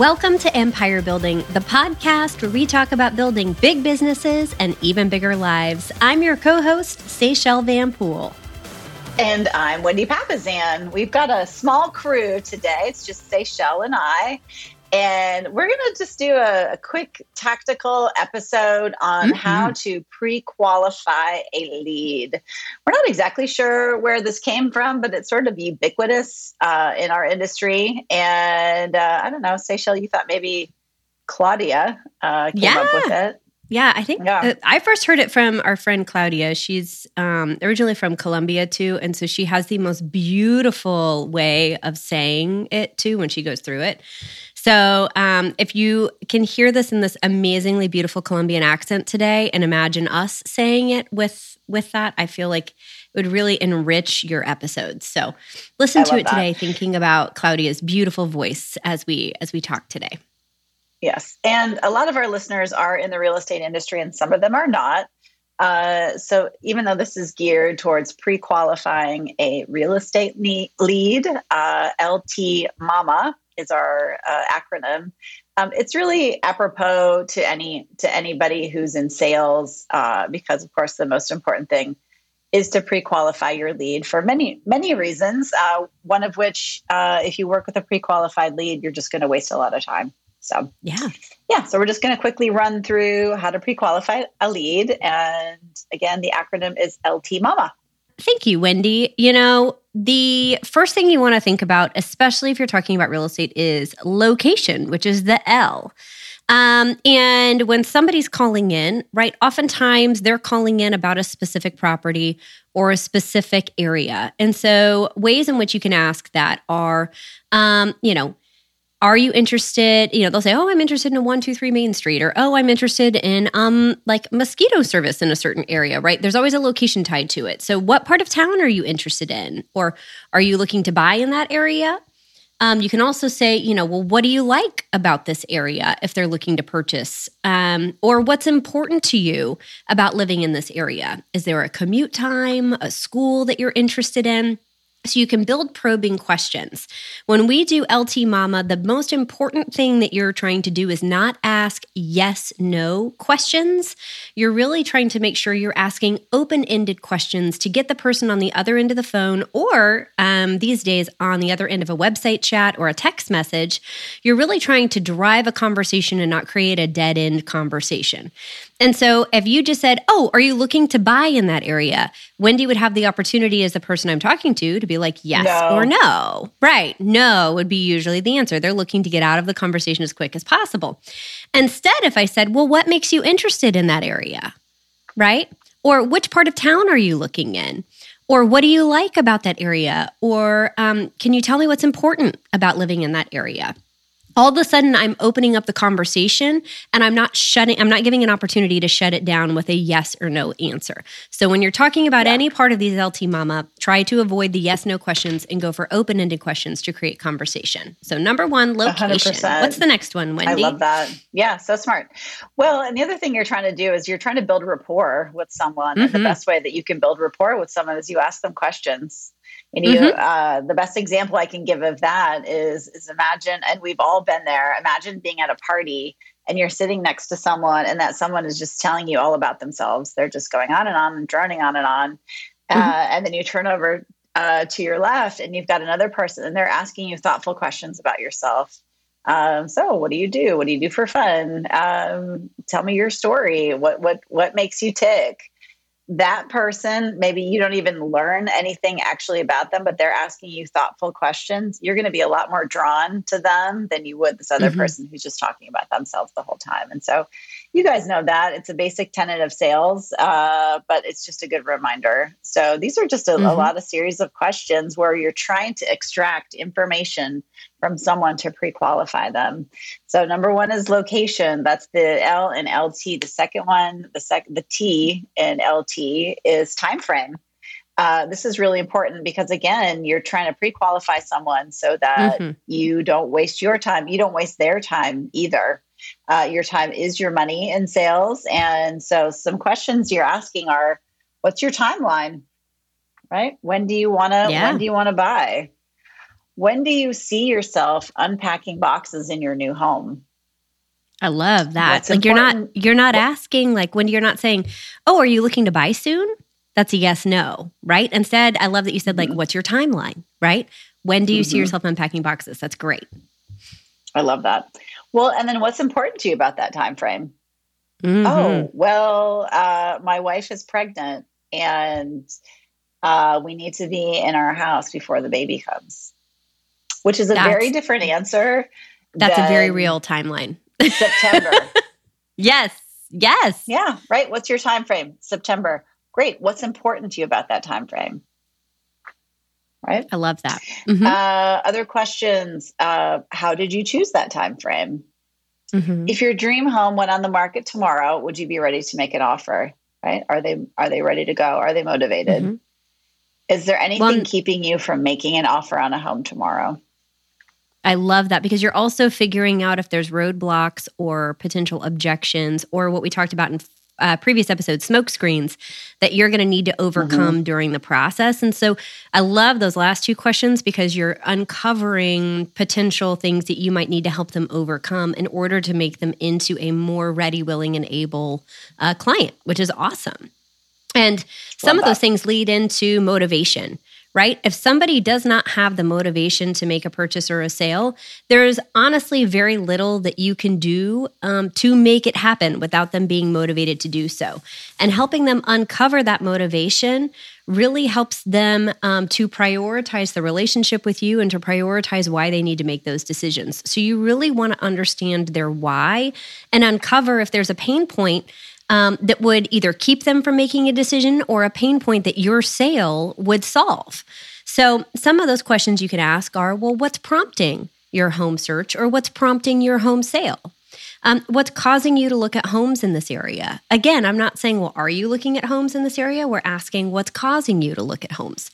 Welcome to Empire Building, the podcast where we talk about building big businesses and even bigger lives. I'm your co host, Seychelle Van Poole. And I'm Wendy Papasan. We've got a small crew today. It's just Seychelle and I. And we're going to just do a, a, quick tactical episode on mm-hmm. how to pre qualify a lead. We're not exactly sure where this came from, but it's sort of ubiquitous uh, in our industry. And uh, I don't know, Seychelle, you thought maybe Claudia uh, came yeah. up with it. Yeah, I think yeah. Uh, I first heard it from our friend Claudia. She's um, originally from Colombia too, and so she has the most beautiful way of saying it too when she goes through it. So, um, if you can hear this in this amazingly beautiful Colombian accent today, and imagine us saying it with with that, I feel like it would really enrich your episodes. So, listen to it that. today, thinking about Claudia's beautiful voice as we as we talk today. Yes, and a lot of our listeners are in the real estate industry, and some of them are not. Uh, so even though this is geared towards pre-qualifying a real estate lead, uh, LT Mama is our uh, acronym. Um, it's really apropos to any to anybody who's in sales, uh, because of course the most important thing is to pre-qualify your lead for many many reasons. Uh, one of which, uh, if you work with a pre-qualified lead, you're just going to waste a lot of time. So yeah, yeah. So we're just going to quickly run through how to pre-qualify a lead, and again, the acronym is LT Mama. Thank you, Wendy. You know, the first thing you want to think about, especially if you're talking about real estate, is location, which is the L. Um, and when somebody's calling in, right, oftentimes they're calling in about a specific property or a specific area. And so, ways in which you can ask that are, um, you know, are you interested you know they'll say oh i'm interested in a 123 main street or oh i'm interested in um like mosquito service in a certain area right? There's always a location tied to it. So what part of town are you interested in? Or are you looking to buy in that area? Um, you can also say you know well what do you like about this area if they're looking to purchase? Um, or what's important to you about living in this area? Is there a commute time a school that you're interested in so you can build probing questions. When we do LT Mama, the most important thing that you're trying to do is not ask yes, no questions. You're really trying to make sure you're asking open ended questions to get the person on the other end of the phone or um, these days on the other end of a website chat or a text message. You're really trying to drive a conversation and not create a dead end conversation. And so if you just said, Oh, are you looking to buy in that area? Wendy would have the opportunity as the person I'm talking to to be like, yes no. or no. Right. No would be usually the answer. They're looking to get out of the conversation as quick as possible. Instead, if I said, well, what makes you interested in that area? Right. Or which part of town are you looking in? Or what do you like about that area? Or um, can you tell me what's important about living in that area? All of a sudden I'm opening up the conversation and I'm not shutting, I'm not giving an opportunity to shut it down with a yes or no answer. So when you're talking about yeah. any part of these LT Mama, try to avoid the yes no questions and go for open ended questions to create conversation. So, number one, location. 100%. What's the next one, Wendy? I love that. Yeah, so smart. Well, and the other thing you're trying to do is you're trying to build rapport with someone. Mm-hmm. And the mm-hmm. best way that you can build rapport with someone is you ask them questions. And you, mm-hmm. uh, the best example I can give of that is, is imagine, and we've all been there. Imagine being at a party and you're sitting next to someone, and that someone is just telling you all about themselves. They're just going on and on and droning on and on, uh, mm-hmm. uh, and then you turn over uh, to your left, and you've got another person, and they're asking you thoughtful questions about yourself. Um, so, what do you do? What do you do for fun? Um, tell me your story. What what what makes you tick? That person, maybe you don't even learn anything actually about them, but they're asking you thoughtful questions, you're going to be a lot more drawn to them than you would this other mm-hmm. person who's just talking about themselves the whole time. And so you guys know that it's a basic tenet of sales, uh, but it's just a good reminder. So these are just a, mm-hmm. a lot of series of questions where you're trying to extract information from someone to pre-qualify them. So number one is location. That's the L and LT. The second one, the second, the T in LT is time frame. Uh, this is really important because again, you're trying to pre-qualify someone so that mm-hmm. you don't waste your time. You don't waste their time either. Uh, your time is your money in sales, and so some questions you're asking are, "What's your timeline? Right? When do you want to? Yeah. When do you want to buy? when do you see yourself unpacking boxes in your new home? I love that. Like important? you're not you're not asking like when you're not saying, "Oh, are you looking to buy soon?" That's a yes no, right? Instead, I love that you said like, mm-hmm. "What's your timeline?" Right? When do you mm-hmm. see yourself unpacking boxes? That's great. I love that. Well, and then what's important to you about that time frame? Mm-hmm. Oh, well, uh, my wife is pregnant and uh, we need to be in our house before the baby comes, which is a that's, very different answer. That's a very real timeline. September. yes. Yes. Yeah. Right. What's your time frame? September. Great. What's important to you about that time frame? Right. I love that. Mm-hmm. Uh, other questions. Uh, how did you choose that time frame? Mm-hmm. If your dream home went on the market tomorrow, would you be ready to make an offer? Right? Are they are they ready to go? Are they motivated? Mm-hmm. Is there anything well, keeping you from making an offer on a home tomorrow? I love that because you're also figuring out if there's roadblocks or potential objections or what we talked about in uh, previous episodes, smoke screens that you're going to need to overcome mm-hmm. during the process. And so I love those last two questions because you're uncovering potential things that you might need to help them overcome in order to make them into a more ready, willing, and able uh, client, which is awesome. And some Love of those that. things lead into motivation, right? If somebody does not have the motivation to make a purchase or a sale, there's honestly very little that you can do um, to make it happen without them being motivated to do so. And helping them uncover that motivation really helps them um, to prioritize the relationship with you and to prioritize why they need to make those decisions. So you really want to understand their why and uncover if there's a pain point um, that would either keep them from making a decision or a pain point that your sale would solve. So, some of those questions you can ask are well, what's prompting your home search or what's prompting your home sale? Um, what's causing you to look at homes in this area? Again, I'm not saying, well, are you looking at homes in this area? We're asking what's causing you to look at homes.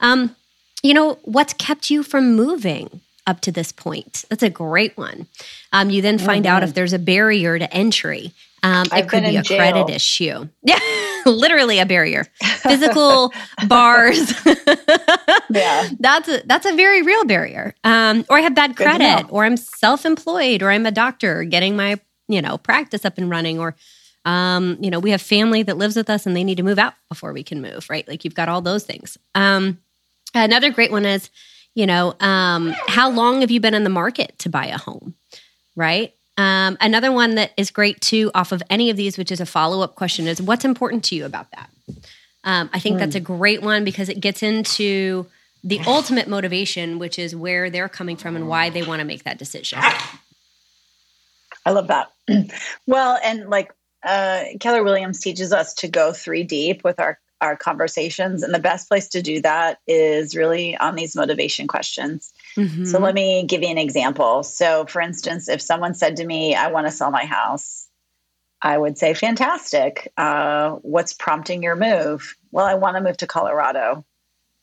Um, you know, what's kept you from moving up to this point? That's a great one. Um, you then find mm-hmm. out if there's a barrier to entry. Um, it could be a jail. credit issue. Yeah, literally a barrier. Physical bars. yeah, that's a that's a very real barrier. Um, or I have bad credit, or I'm self-employed, or I'm a doctor getting my you know practice up and running, or um, you know we have family that lives with us and they need to move out before we can move. Right, like you've got all those things. Um, another great one is you know um, how long have you been in the market to buy a home? Right um, another one that is great too, off of any of these, which is a follow up question, is what's important to you about that? Um, I think mm. that's a great one because it gets into the ultimate motivation, which is where they're coming from and why they want to make that decision. I love that. well, and like uh, Keller Williams teaches us to go three deep with our our conversations, and the best place to do that is really on these motivation questions. Mm-hmm. So let me give you an example. So, for instance, if someone said to me, I want to sell my house, I would say, Fantastic. Uh, what's prompting your move? Well, I want to move to Colorado.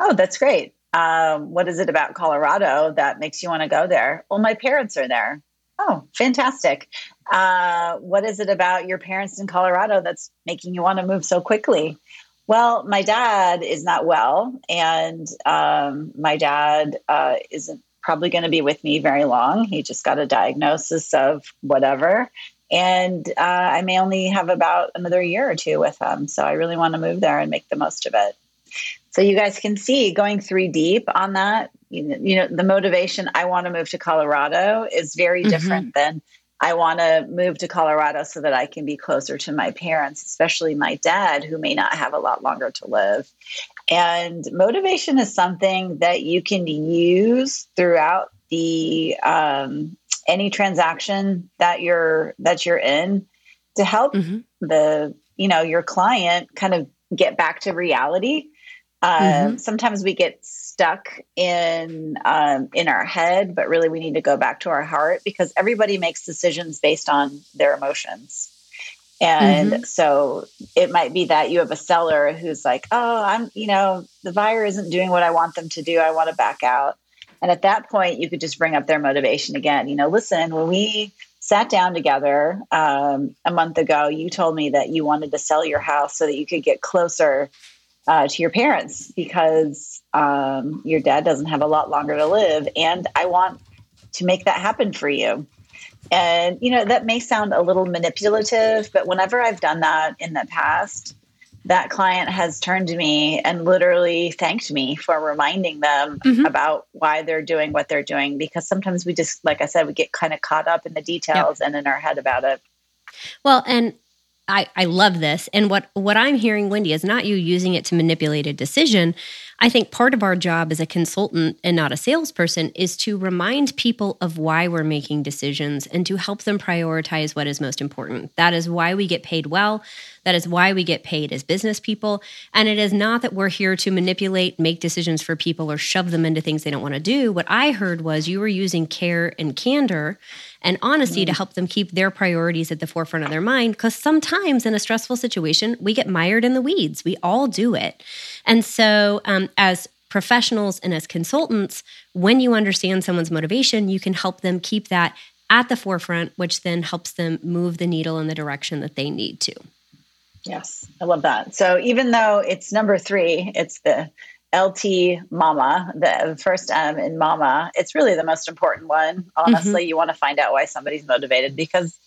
Oh, that's great. Um, what is it about Colorado that makes you want to go there? Well, my parents are there. Oh, fantastic. Uh, what is it about your parents in Colorado that's making you want to move so quickly? Well, my dad is not well, and um, my dad uh, isn't probably going to be with me very long. He just got a diagnosis of whatever. And uh, I may only have about another year or two with him. So I really want to move there and make the most of it. So you guys can see going three deep on that. You know, you know the motivation I want to move to Colorado is very mm-hmm. different than I want to move to Colorado so that I can be closer to my parents, especially my dad, who may not have a lot longer to live. And motivation is something that you can use throughout the um, any transaction that you're that you're in to help mm-hmm. the you know your client kind of get back to reality. Uh, mm-hmm. Sometimes we get stuck in um, in our head, but really we need to go back to our heart because everybody makes decisions based on their emotions. And mm-hmm. so it might be that you have a seller who's like, oh, I'm, you know, the buyer isn't doing what I want them to do. I want to back out. And at that point, you could just bring up their motivation again. You know, listen, when we sat down together um, a month ago, you told me that you wanted to sell your house so that you could get closer uh, to your parents because um, your dad doesn't have a lot longer to live, and I want to make that happen for you. And you know that may sound a little manipulative, but whenever I've done that in the past, that client has turned to me and literally thanked me for reminding them mm-hmm. about why they're doing what they're doing because sometimes we just like i said we get kind of caught up in the details yep. and in our head about it well and I, I love this. And what, what I'm hearing, Wendy, is not you using it to manipulate a decision. I think part of our job as a consultant and not a salesperson is to remind people of why we're making decisions and to help them prioritize what is most important. That is why we get paid well. That is why we get paid as business people. And it is not that we're here to manipulate, make decisions for people, or shove them into things they don't want to do. What I heard was you were using care and candor and honesty mm-hmm. to help them keep their priorities at the forefront of their mind. Because sometimes in a stressful situation, we get mired in the weeds. We all do it. And so, um, as professionals and as consultants, when you understand someone's motivation, you can help them keep that at the forefront, which then helps them move the needle in the direction that they need to. Yes, I love that. So even though it's number three, it's the LT Mama, the first M in Mama, it's really the most important one. Honestly, mm-hmm. you want to find out why somebody's motivated because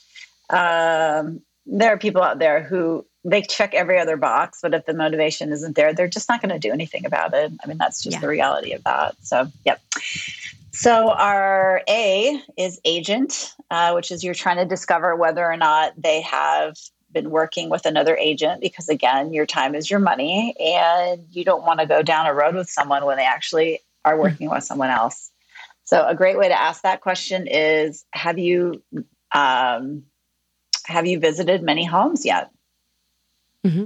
um, there are people out there who they check every other box, but if the motivation isn't there, they're just not going to do anything about it. I mean, that's just yeah. the reality of that. So, yep. So, our A is agent, uh, which is you're trying to discover whether or not they have been working with another agent because again your time is your money and you don't want to go down a road with someone when they actually are hmm. working with someone else so a great way to ask that question is have you um, have you visited many homes yet mm-hmm.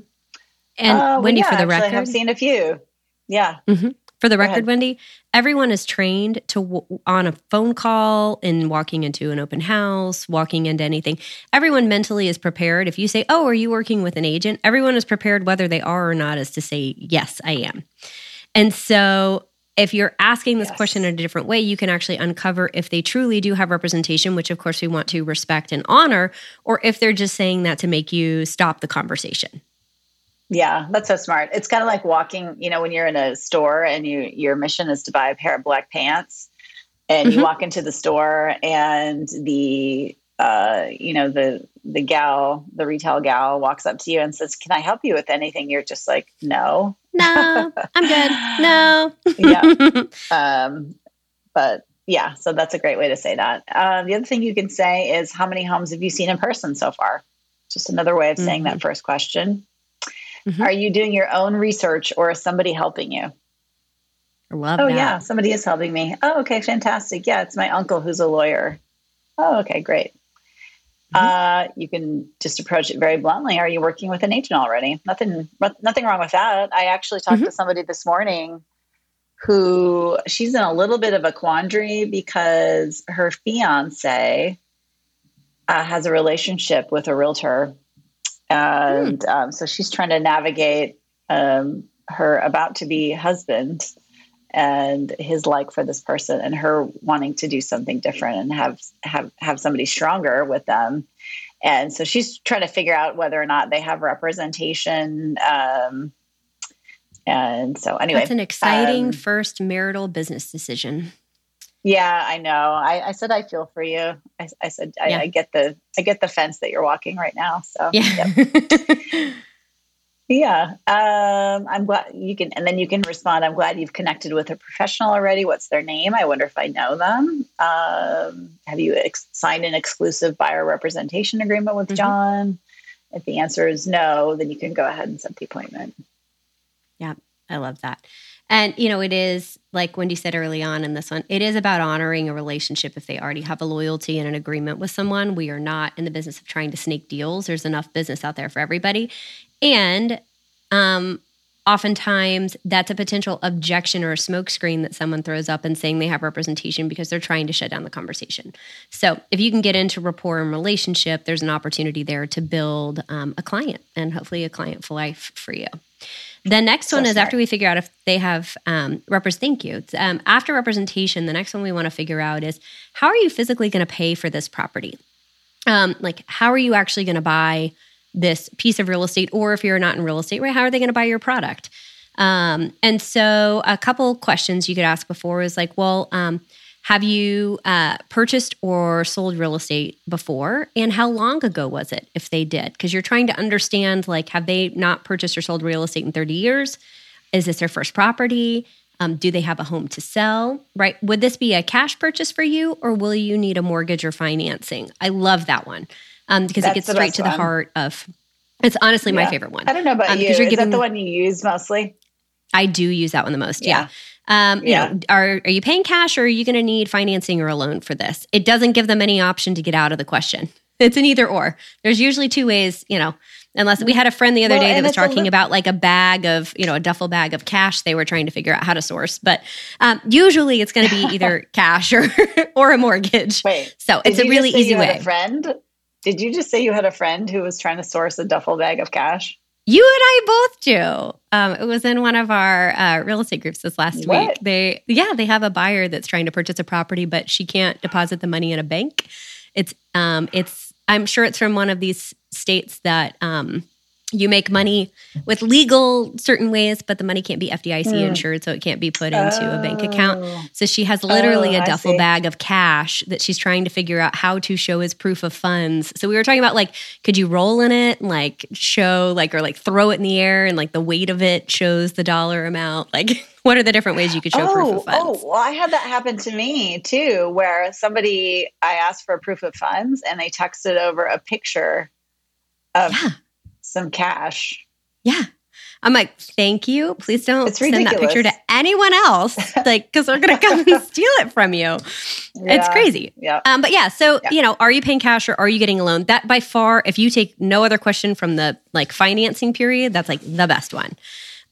and uh, wendy yeah, for the record i've seen a few yeah mm-hmm. For the record, Wendy, everyone is trained to w- on a phone call in walking into an open house, walking into anything. Everyone mentally is prepared. If you say, "Oh, are you working with an agent?" Everyone is prepared whether they are or not as to say, "Yes, I am." And so if you're asking this yes. question in a different way, you can actually uncover if they truly do have representation, which of course we want to respect and honor, or if they're just saying that to make you stop the conversation. Yeah, that's so smart. It's kind of like walking, you know, when you're in a store and you your mission is to buy a pair of black pants and mm-hmm. you walk into the store and the uh, you know, the the gal, the retail gal walks up to you and says, "Can I help you with anything?" You're just like, "No." No, I'm good. No. yeah. Um, but yeah, so that's a great way to say that. Uh, the other thing you can say is, "How many homes have you seen in person so far?" Just another way of saying mm-hmm. that first question. Mm-hmm. Are you doing your own research or is somebody helping you? I love oh, that. yeah, somebody is helping me. Oh, okay, fantastic. Yeah, it's my uncle who's a lawyer. Oh, okay, great. Mm-hmm. Uh, you can just approach it very bluntly. Are you working with an agent already? Nothing, nothing wrong with that. I actually talked mm-hmm. to somebody this morning who she's in a little bit of a quandary because her fiance uh, has a relationship with a realtor and mm. um, so she's trying to navigate um, her about to be husband and his like for this person and her wanting to do something different and have have have somebody stronger with them and so she's trying to figure out whether or not they have representation um, and so anyway that's an exciting um, first marital business decision yeah, I know. I, I, said I feel for you. I, I said I, yeah. I, get the I get the fence that you're walking right now. So yeah, yep. yeah. Um, I'm glad you can, and then you can respond. I'm glad you've connected with a professional already. What's their name? I wonder if I know them. Um, have you ex- signed an exclusive buyer representation agreement with mm-hmm. John? If the answer is no, then you can go ahead and set the appointment. Yeah, I love that. And, you know, it is like Wendy said early on in this one, it is about honoring a relationship if they already have a loyalty and an agreement with someone. We are not in the business of trying to snake deals. There's enough business out there for everybody. And um, oftentimes that's a potential objection or a smokescreen that someone throws up and saying they have representation because they're trying to shut down the conversation. So if you can get into rapport and relationship, there's an opportunity there to build um, a client and hopefully a client for life for you. The next so one is smart. after we figure out if they have um, represent. Thank you. Um, after representation, the next one we want to figure out is how are you physically going to pay for this property? Um, like, how are you actually going to buy this piece of real estate? Or if you're not in real estate, right? How are they going to buy your product? Um, and so, a couple questions you could ask before is like, well, um, have you uh, purchased or sold real estate before? And how long ago was it if they did? Because you're trying to understand like, have they not purchased or sold real estate in 30 years? Is this their first property? Um, do they have a home to sell? Right? Would this be a cash purchase for you or will you need a mortgage or financing? I love that one um, because That's it gets straight to one. the heart of it's honestly yeah. my favorite one. I don't know about um, you. Is giving, that the one you use mostly? I do use that one the most. Yeah. yeah. Um, yeah. You know, are are you paying cash or are you going to need financing or a loan for this? It doesn't give them any option to get out of the question. It's an either or. There's usually two ways, you know. Unless we had a friend the other well, day that was talking about like a bag of, you know, a duffel bag of cash they were trying to figure out how to source. But um, usually it's going to be either cash or or a mortgage. Wait, so it's a really easy way. friend? Did you just say you had a friend who was trying to source a duffel bag of cash? You and I both do. Um, it was in one of our uh, real estate groups this last what? week. They, yeah, they have a buyer that's trying to purchase a property, but she can't deposit the money in a bank. It's, um, it's. I'm sure it's from one of these states that um, you make money with legal certain ways, but the money can't be FDIC mm. insured, so it can't be put into oh. a bank account. Oh. So she has literally oh, a duffel bag of cash that she's trying to figure out how to show as proof of funds. So we were talking about like, could you roll in it, and, like show, like, or like throw it in the air, and like the weight of it shows the dollar amount. Like, what are the different ways you could show oh, proof of oh, funds? Oh, well, I had that happen to me too, where somebody I asked for a proof of funds, and they texted over a picture of. Yeah some cash. Yeah. I'm like, thank you. Please don't send that picture to anyone else, like, because they're going to come and steal it from you. Yeah, it's crazy. Yeah. Um, but yeah, so yeah. you know, are you paying cash or are you getting a loan? That by far, if you take no other question from the like financing period, that's like the best one.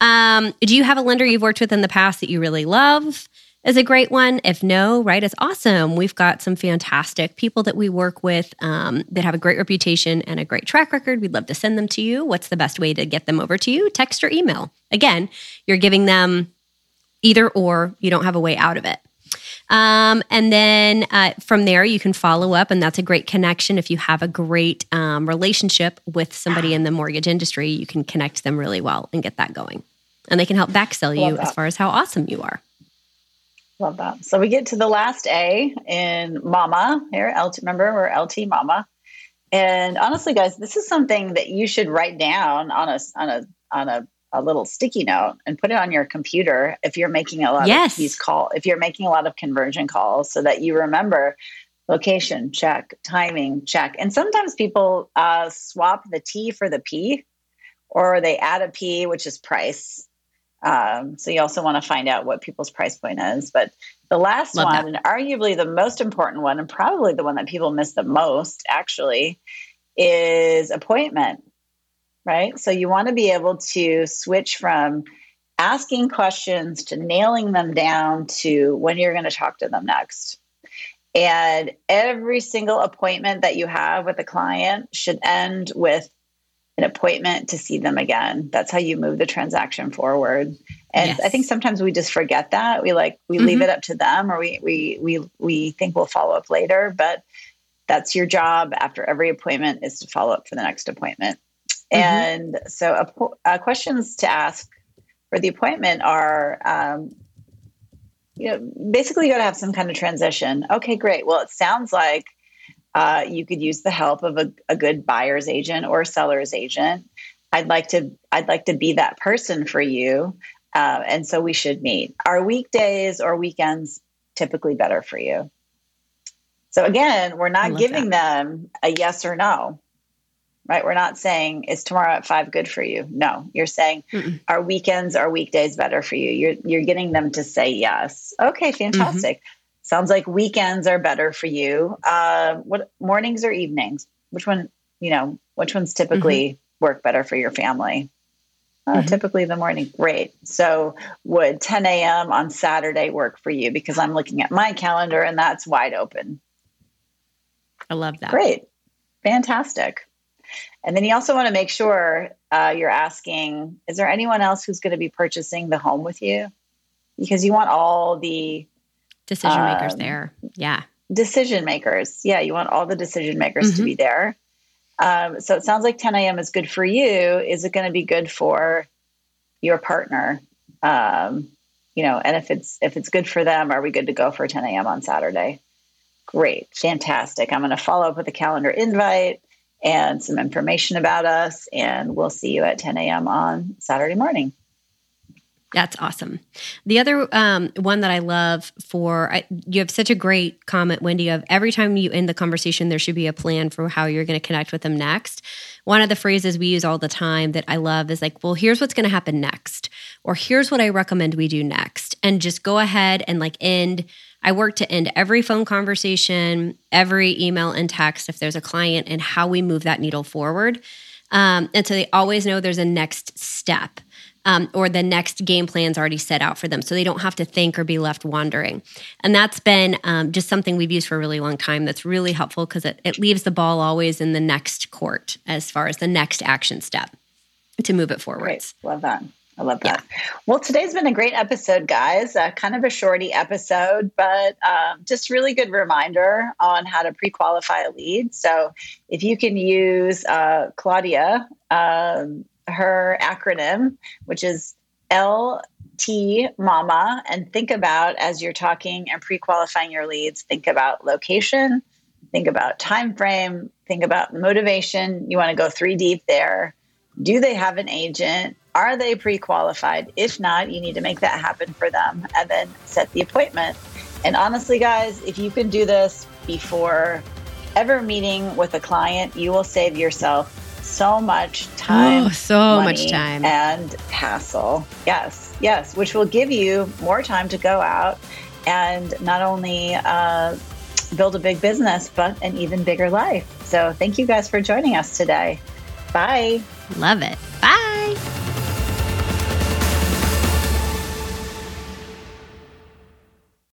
Um, do you have a lender you've worked with in the past that you really love? Is a great one. If no, right, it's awesome. We've got some fantastic people that we work with um, that have a great reputation and a great track record. We'd love to send them to you. What's the best way to get them over to you? Text or email. Again, you're giving them either or, you don't have a way out of it. Um, and then uh, from there, you can follow up, and that's a great connection. If you have a great um, relationship with somebody in the mortgage industry, you can connect them really well and get that going. And they can help back sell you as far as how awesome you are. Love that. So we get to the last A in Mama here. LT, remember, we're LT Mama. And honestly, guys, this is something that you should write down on a on a on a, a little sticky note and put it on your computer if you're making a lot yes. of these call if you're making a lot of conversion calls, so that you remember location check, timing check, and sometimes people uh, swap the T for the P, or they add a P, which is price, um, so you also want to find out what people's price point is. But the last Love one, that. and arguably the most important one, and probably the one that people miss the most, actually, is appointment. Right. So you want to be able to switch from asking questions to nailing them down to when you're going to talk to them next. And every single appointment that you have with a client should end with an appointment to see them again. That's how you move the transaction forward. And yes. I think sometimes we just forget that. We like we mm-hmm. leave it up to them or we we we we think we'll follow up later, but that's your job after every appointment is to follow up for the next appointment. Mm-hmm. And so uh, questions to ask for the appointment are um, you know basically you got to have some kind of transition. Okay, great. Well, it sounds like uh, you could use the help of a, a good buyer's agent or seller's agent. I'd like to I'd like to be that person for you, uh, and so we should meet. Are weekdays or weekends typically better for you? So again, we're not giving that. them a yes or no, right? We're not saying is tomorrow at five good for you. No, you're saying Mm-mm. are weekends or weekdays better for you? You're you're getting them to say yes. Okay, fantastic. Mm-hmm. Sounds like weekends are better for you. Uh, what mornings or evenings? Which one? You know, which ones typically mm-hmm. work better for your family? Uh, mm-hmm. Typically, the morning. Great. So, would 10 a.m. on Saturday work for you? Because I'm looking at my calendar and that's wide open. I love that. Great. Fantastic. And then you also want to make sure uh, you're asking is there anyone else who's going to be purchasing the home with you? Because you want all the decision makers um, there. Yeah. Decision makers. Yeah. You want all the decision makers mm-hmm. to be there. Um, so it sounds like 10 a.m. is good for you. Is it going to be good for your partner? Um, you know, and if it's if it's good for them, are we good to go for 10 a.m. on Saturday? Great, fantastic. I'm going to follow up with a calendar invite and some information about us, and we'll see you at 10 a.m. on Saturday morning. That's awesome. The other um, one that I love for I, you have such a great comment, Wendy. Of every time you end the conversation, there should be a plan for how you're going to connect with them next. One of the phrases we use all the time that I love is like, "Well, here's what's going to happen next," or "Here's what I recommend we do next," and just go ahead and like end. I work to end every phone conversation, every email and text if there's a client, and how we move that needle forward. Um, and so they always know there's a next step um, or the next game plan's already set out for them so they don't have to think or be left wandering and that's been um, just something we've used for a really long time that's really helpful because it, it leaves the ball always in the next court as far as the next action step to move it forward Great. love that I love that. Yeah. Well, today's been a great episode, guys. Uh, kind of a shorty episode, but um, just really good reminder on how to pre-qualify a lead. So, if you can use uh, Claudia um, her acronym, which is LT Mama, and think about as you're talking and pre-qualifying your leads, think about location, think about time frame, think about motivation. You want to go three deep there. Do they have an agent? Are they pre-qualified? If not, you need to make that happen for them and then set the appointment. And honestly, guys, if you can do this before ever meeting with a client, you will save yourself so much time. Oh, so much time. And hassle. Yes, yes, which will give you more time to go out and not only uh, build a big business, but an even bigger life. So thank you guys for joining us today. Bye. Love it. Bye.